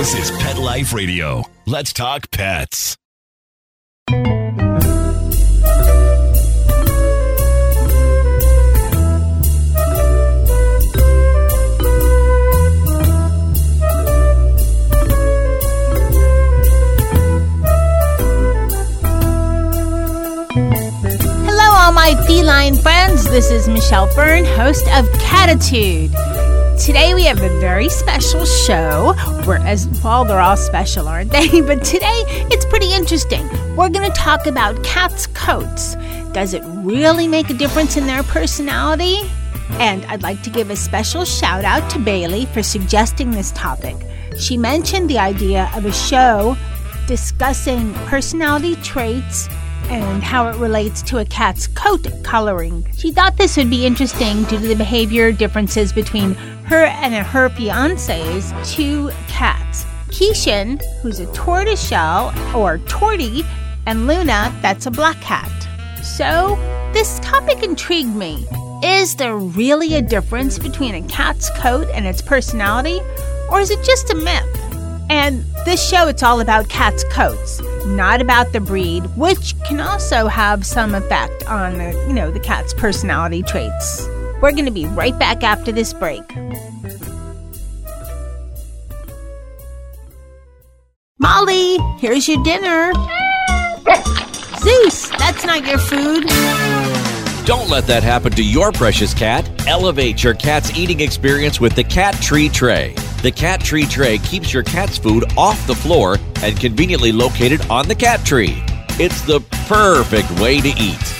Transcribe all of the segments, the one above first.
This is Pet Life Radio. Let's talk pets. Hello, all my feline friends. This is Michelle Fern, host of Catitude. Today we have a very special show. We're as well, they're all special, aren't they? But today it's pretty interesting. We're going to talk about cats' coats. Does it really make a difference in their personality? And I'd like to give a special shout out to Bailey for suggesting this topic. She mentioned the idea of a show discussing personality traits and how it relates to a cat's coat coloring. She thought this would be interesting due to the behavior differences between her and her fiance's two cats. Keishan, who's a tortoiseshell or tortie, and Luna, that's a black cat. So, this topic intrigued me. Is there really a difference between a cat's coat and its personality, or is it just a myth? And this show, it's all about cats' coats, not about the breed, which can also have some effect on the, you know, the cat's personality traits. We're going to be right back after this break. Molly, here's your dinner. Zeus, that's not your food. Don't let that happen to your precious cat. Elevate your cat's eating experience with the Cat Tree Tray. The Cat Tree Tray keeps your cat's food off the floor and conveniently located on the cat tree. It's the perfect way to eat.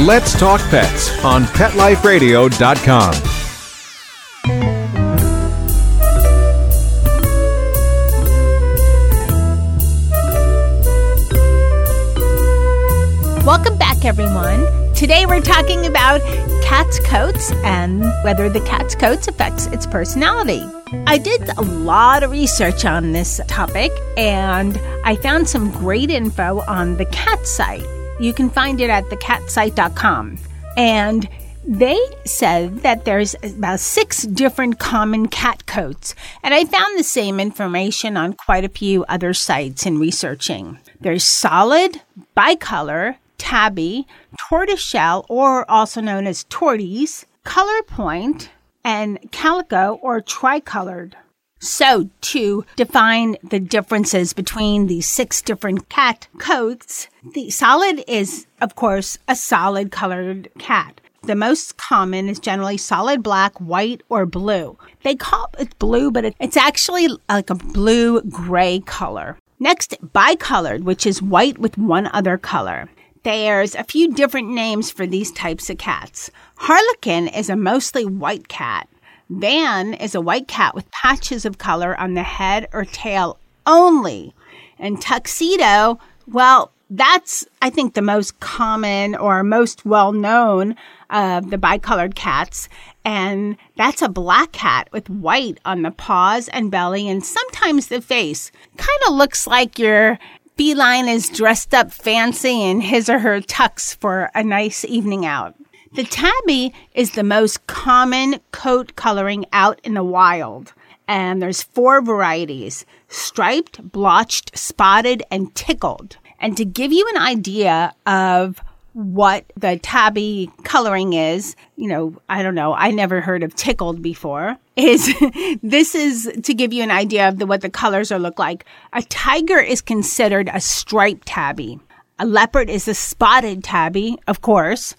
Let's Talk Pets on PetLifeRadio.com. Welcome back, everyone. Today we're talking about cat's coats and whether the cat's coats affects its personality. I did a lot of research on this topic and I found some great info on the cat site. You can find it at thecatsite.com. And they said that there's about six different common cat coats, and I found the same information on quite a few other sites in researching. There's solid, bicolor, tabby, tortoiseshell, or also known as torties, color point, and calico or tricolored. So, to define the differences between these six different cat coats, the solid is, of course, a solid colored cat. The most common is generally solid black, white, or blue. They call it blue, but it's actually like a blue gray color. Next, bicolored, which is white with one other color. There's a few different names for these types of cats. Harlequin is a mostly white cat. Van is a white cat with patches of color on the head or tail only. And tuxedo, well, that's, I think, the most common or most well known of the bicolored cats. And that's a black cat with white on the paws and belly and sometimes the face. Kind of looks like your feline is dressed up fancy in his or her tux for a nice evening out. The tabby is the most common coat coloring out in the wild. And there's four varieties striped, blotched, spotted, and tickled. And to give you an idea of what the tabby coloring is, you know, I don't know, I never heard of tickled before. Is this is to give you an idea of the, what the colors are look like. A tiger is considered a striped tabby. A leopard is a spotted tabby, of course,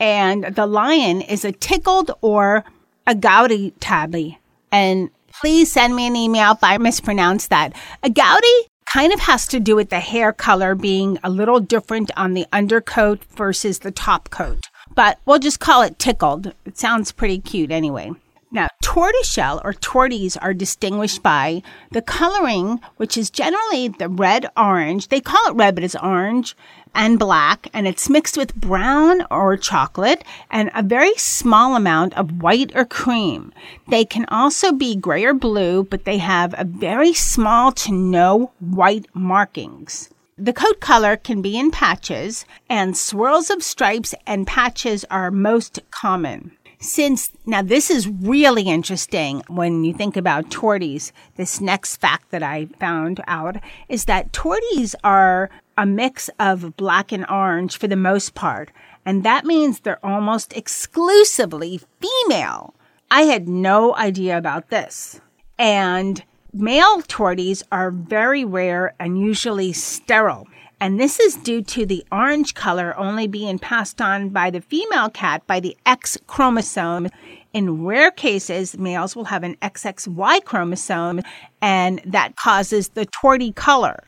and the lion is a tickled or agouti tabby. And please send me an email if I mispronounce that. Agouti kind of has to do with the hair color being a little different on the undercoat versus the top coat. but we'll just call it tickled. It sounds pretty cute anyway. Now, tortoiseshell or torties are distinguished by the coloring, which is generally the red orange. They call it red, but it's orange and black, and it's mixed with brown or chocolate and a very small amount of white or cream. They can also be gray or blue, but they have a very small to no white markings. The coat color can be in patches, and swirls of stripes and patches are most common since now this is really interesting when you think about torties this next fact that i found out is that torties are a mix of black and orange for the most part and that means they're almost exclusively female i had no idea about this and male torties are very rare and usually sterile and this is due to the orange color only being passed on by the female cat by the X chromosome. In rare cases, males will have an XXY chromosome, and that causes the tortie color.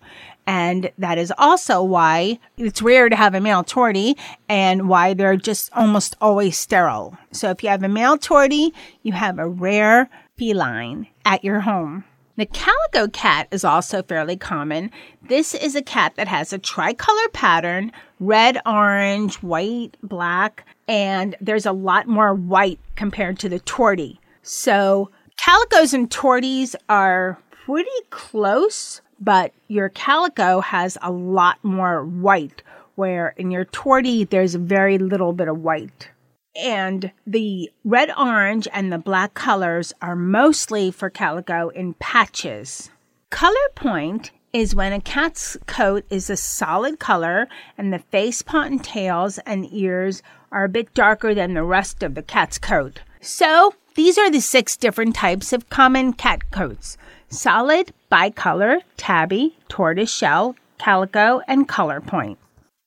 And that is also why it's rare to have a male tortie and why they're just almost always sterile. So if you have a male tortie, you have a rare feline at your home. The calico cat is also fairly common. This is a cat that has a tricolor pattern red, orange, white, black, and there's a lot more white compared to the tortie. So, calicos and torties are pretty close, but your calico has a lot more white, where in your tortie, there's very little bit of white. And the red, orange, and the black colors are mostly for calico in patches. Color point is when a cat's coat is a solid color and the face, paw, and tails and ears are a bit darker than the rest of the cat's coat. So, these are the six different types of common cat coats solid, bicolor, tabby, tortoise shell, calico, and color point.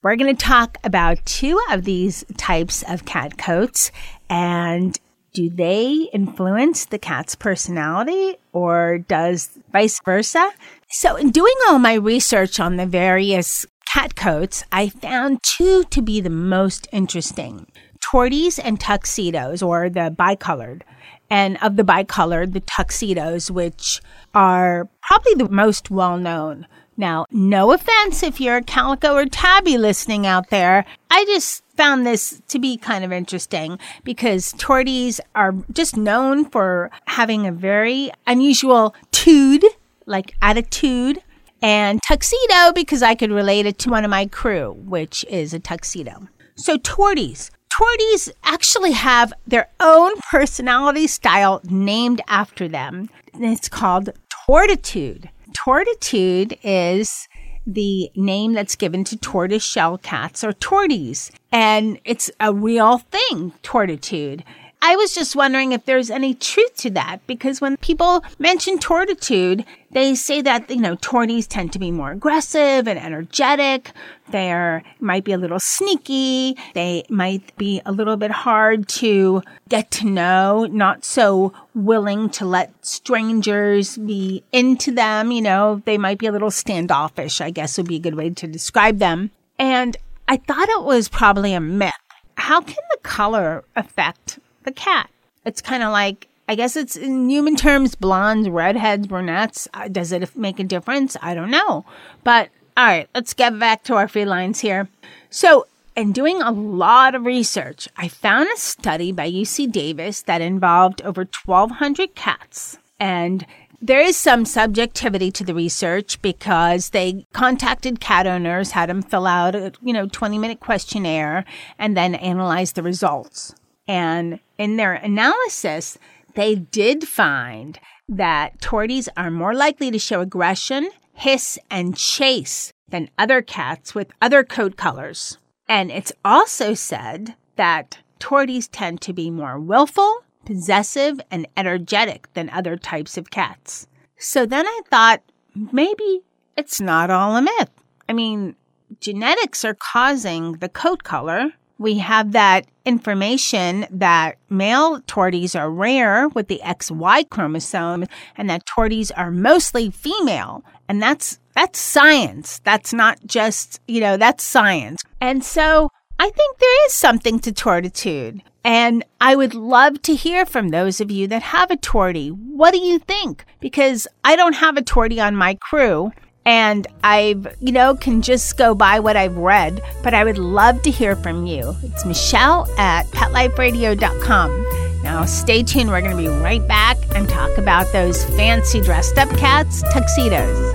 We're going to talk about two of these types of cat coats and do they influence the cat's personality or does vice versa? So, in doing all my research on the various cat coats, I found two to be the most interesting torties and tuxedos, or the bicolored. And of the bicolored, the tuxedos, which are probably the most well known. Now, no offense if you're a calico or tabby listening out there. I just found this to be kind of interesting because torties are just known for having a very unusual tude, like attitude, and tuxedo because I could relate it to one of my crew, which is a tuxedo. So, torties. Torties actually have their own personality style named after them. And it's called tortitude. Tortitude is the name that's given to tortoise shell cats or torties. And it's a real thing, tortitude. I was just wondering if there's any truth to that because when people mention tortitude, they say that, you know, torties tend to be more aggressive and energetic. They might be a little sneaky. They might be a little bit hard to get to know, not so willing to let strangers be into them. You know, they might be a little standoffish, I guess would be a good way to describe them. And I thought it was probably a myth. How can the color affect the cat. It's kind of like, I guess it's in human terms, blondes, redheads, brunettes. Uh, does it make a difference? I don't know. But all right, let's get back to our felines here. So, in doing a lot of research, I found a study by UC Davis that involved over 1,200 cats. And there is some subjectivity to the research because they contacted cat owners, had them fill out a you know 20 minute questionnaire, and then analyze the results. And in their analysis, they did find that torties are more likely to show aggression, hiss, and chase than other cats with other coat colors. And it's also said that torties tend to be more willful, possessive, and energetic than other types of cats. So then I thought maybe it's not all a myth. I mean, genetics are causing the coat color, we have that information that male torties are rare with the XY chromosome and that torties are mostly female. And that's that's science. That's not just, you know, that's science. And so I think there is something to tortitude. And I would love to hear from those of you that have a tortie. What do you think? Because I don't have a tortie on my crew and I've, you know, can just go by what I've read, but I would love to hear from you. It's Michelle at petliferadio.com. Now, stay tuned. We're going to be right back and talk about those fancy dressed up cats, tuxedos.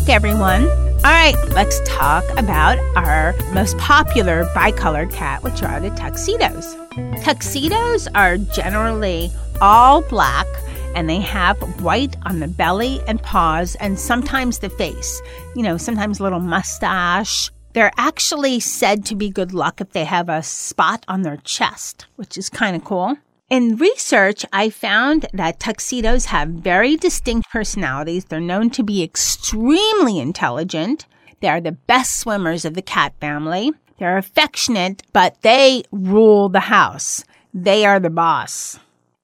back, everyone. All right, let's talk about our most popular bicolored cat, which are the tuxedos. Tuxedos are generally all black and they have white on the belly and paws and sometimes the face. You know, sometimes a little mustache. They're actually said to be good luck if they have a spot on their chest, which is kind of cool. In research, I found that tuxedos have very distinct personalities. They're known to be extremely intelligent. They are the best swimmers of the cat family. They're affectionate, but they rule the house. They are the boss.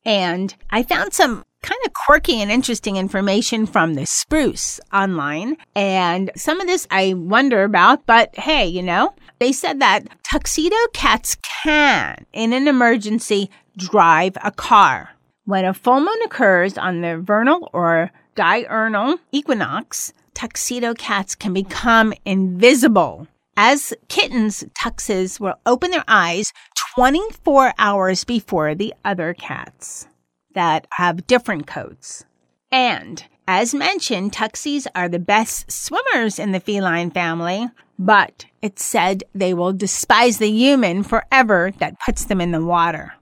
And I found some kind of quirky and interesting information from the spruce online. And some of this I wonder about, but hey, you know, they said that tuxedo cats can, in an emergency, drive a car. When a full moon occurs on the vernal or diurnal equinox, tuxedo cats can become invisible. As kittens, tuxes will open their eyes 24 hours before the other cats that have different coats. And as mentioned, tuxies are the best swimmers in the feline family, but it's said they will despise the human forever that puts them in the water.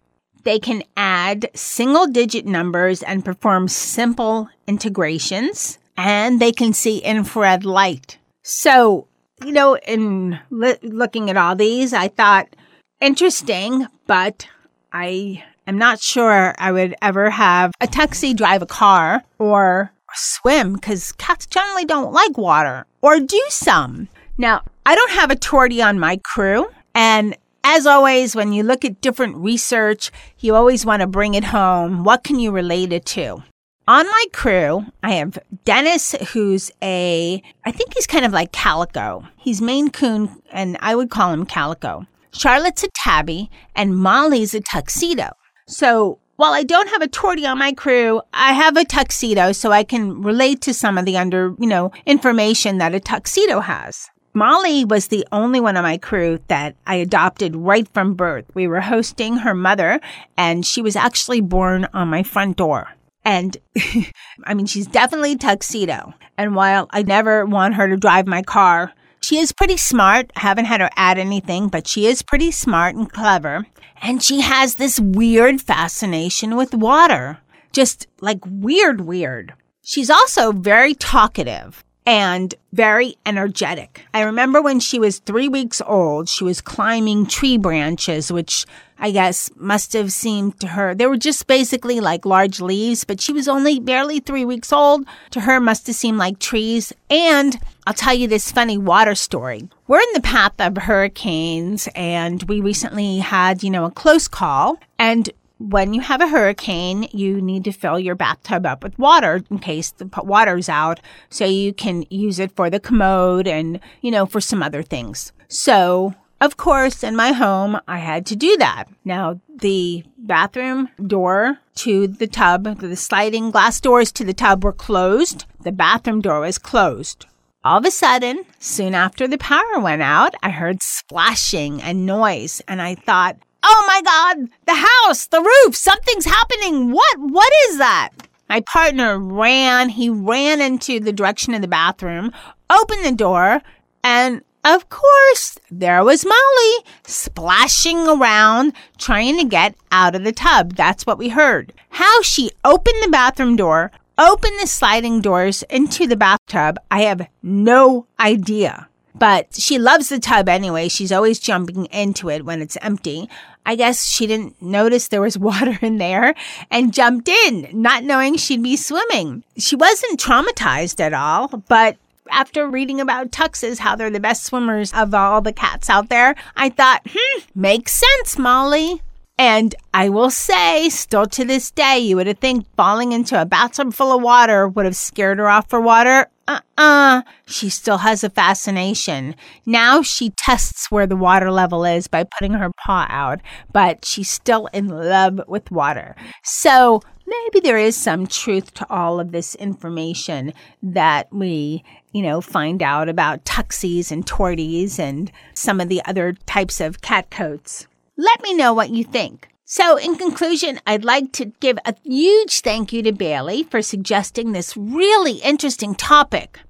They can add single digit numbers and perform simple integrations, and they can see infrared light. So, you know, in li- looking at all these, I thought interesting, but I am not sure I would ever have a taxi drive a car or swim because cats generally don't like water or do some. Now, I don't have a tortie on my crew, and as always, when you look at different research, you always want to bring it home. What can you relate it to? On my crew, I have Dennis, who's a, I think he's kind of like Calico. He's Maine Coon, and I would call him Calico. Charlotte's a tabby, and Molly's a tuxedo. So while I don't have a tortie on my crew, I have a tuxedo, so I can relate to some of the under, you know, information that a tuxedo has. Molly was the only one on my crew that I adopted right from birth. We were hosting her mother, and she was actually born on my front door. And I mean, she's definitely tuxedo. And while I never want her to drive my car, she is pretty smart. I haven't had her add anything, but she is pretty smart and clever. And she has this weird fascination with water. Just like weird, weird. She's also very talkative and very energetic. I remember when she was three weeks old, she was climbing tree branches, which I guess must have seemed to her, they were just basically like large leaves, but she was only barely three weeks old. To her, must have seemed like trees. And I'll tell you this funny water story. We're in the path of hurricanes, and we recently had, you know, a close call. And when you have a hurricane, you need to fill your bathtub up with water in case the water's out so you can use it for the commode and, you know, for some other things. So, of course, in my home, I had to do that. Now, the bathroom door to the tub, the sliding glass doors to the tub were closed. The bathroom door was closed. All of a sudden, soon after the power went out, I heard splashing and noise, and I thought, oh my God, the house, the roof, something's happening. What? What is that? My partner ran. He ran into the direction of the bathroom, opened the door, and of course, there was Molly splashing around trying to get out of the tub. That's what we heard. How she opened the bathroom door, opened the sliding doors into the bathtub, I have no idea. But she loves the tub anyway. She's always jumping into it when it's empty. I guess she didn't notice there was water in there and jumped in, not knowing she'd be swimming. She wasn't traumatized at all, but after reading about tuxes, how they're the best swimmers of all the cats out there, I thought, hmm, makes sense, Molly. And I will say, still to this day, you would have think falling into a bathtub full of water would have scared her off for water. Uh uh She still has a fascination. Now she tests where the water level is by putting her paw out, but she's still in love with water. So maybe there is some truth to all of this information that we, you know, find out about tuxies and torties and some of the other types of cat coats. Let me know what you think. So, in conclusion, I'd like to give a huge thank you to Bailey for suggesting this really interesting topic.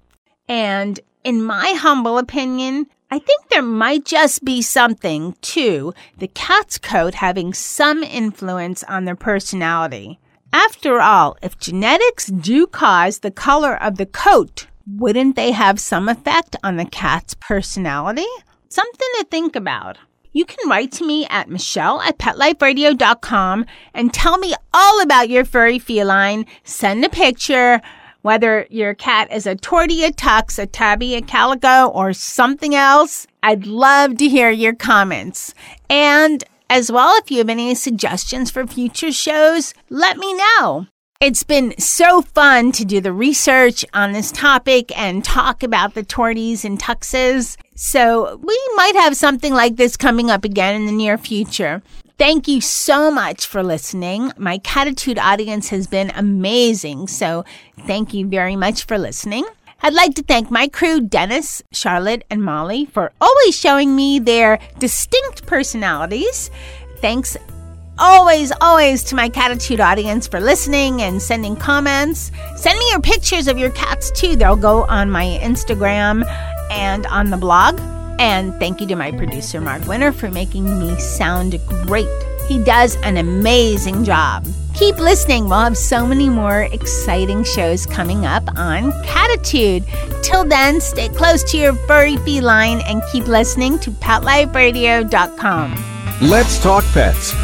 And in my humble opinion, I think there might just be something to the cat's coat having some influence on their personality. After all, if genetics do cause the color of the coat, wouldn't they have some effect on the cat's personality? Something to think about you can write to me at michelle at petliferadio.com and tell me all about your furry feline. Send a picture, whether your cat is a tortie, a tux, a tabby, a calico, or something else. I'd love to hear your comments. And as well, if you have any suggestions for future shows, let me know. It's been so fun to do the research on this topic and talk about the torties and tuxes. So we might have something like this coming up again in the near future. Thank you so much for listening. My Catitude audience has been amazing. So thank you very much for listening. I'd like to thank my crew, Dennis, Charlotte, and Molly, for always showing me their distinct personalities. Thanks always, always to my Catitude audience for listening and sending comments. Send me your pictures of your cats too. They'll go on my Instagram and on the blog. And thank you to my producer, Mark Winter, for making me sound great. He does an amazing job. Keep listening. We'll have so many more exciting shows coming up on Catitude. Till then, stay close to your furry feline and keep listening to PetLifeRadio.com. Let's Talk Pets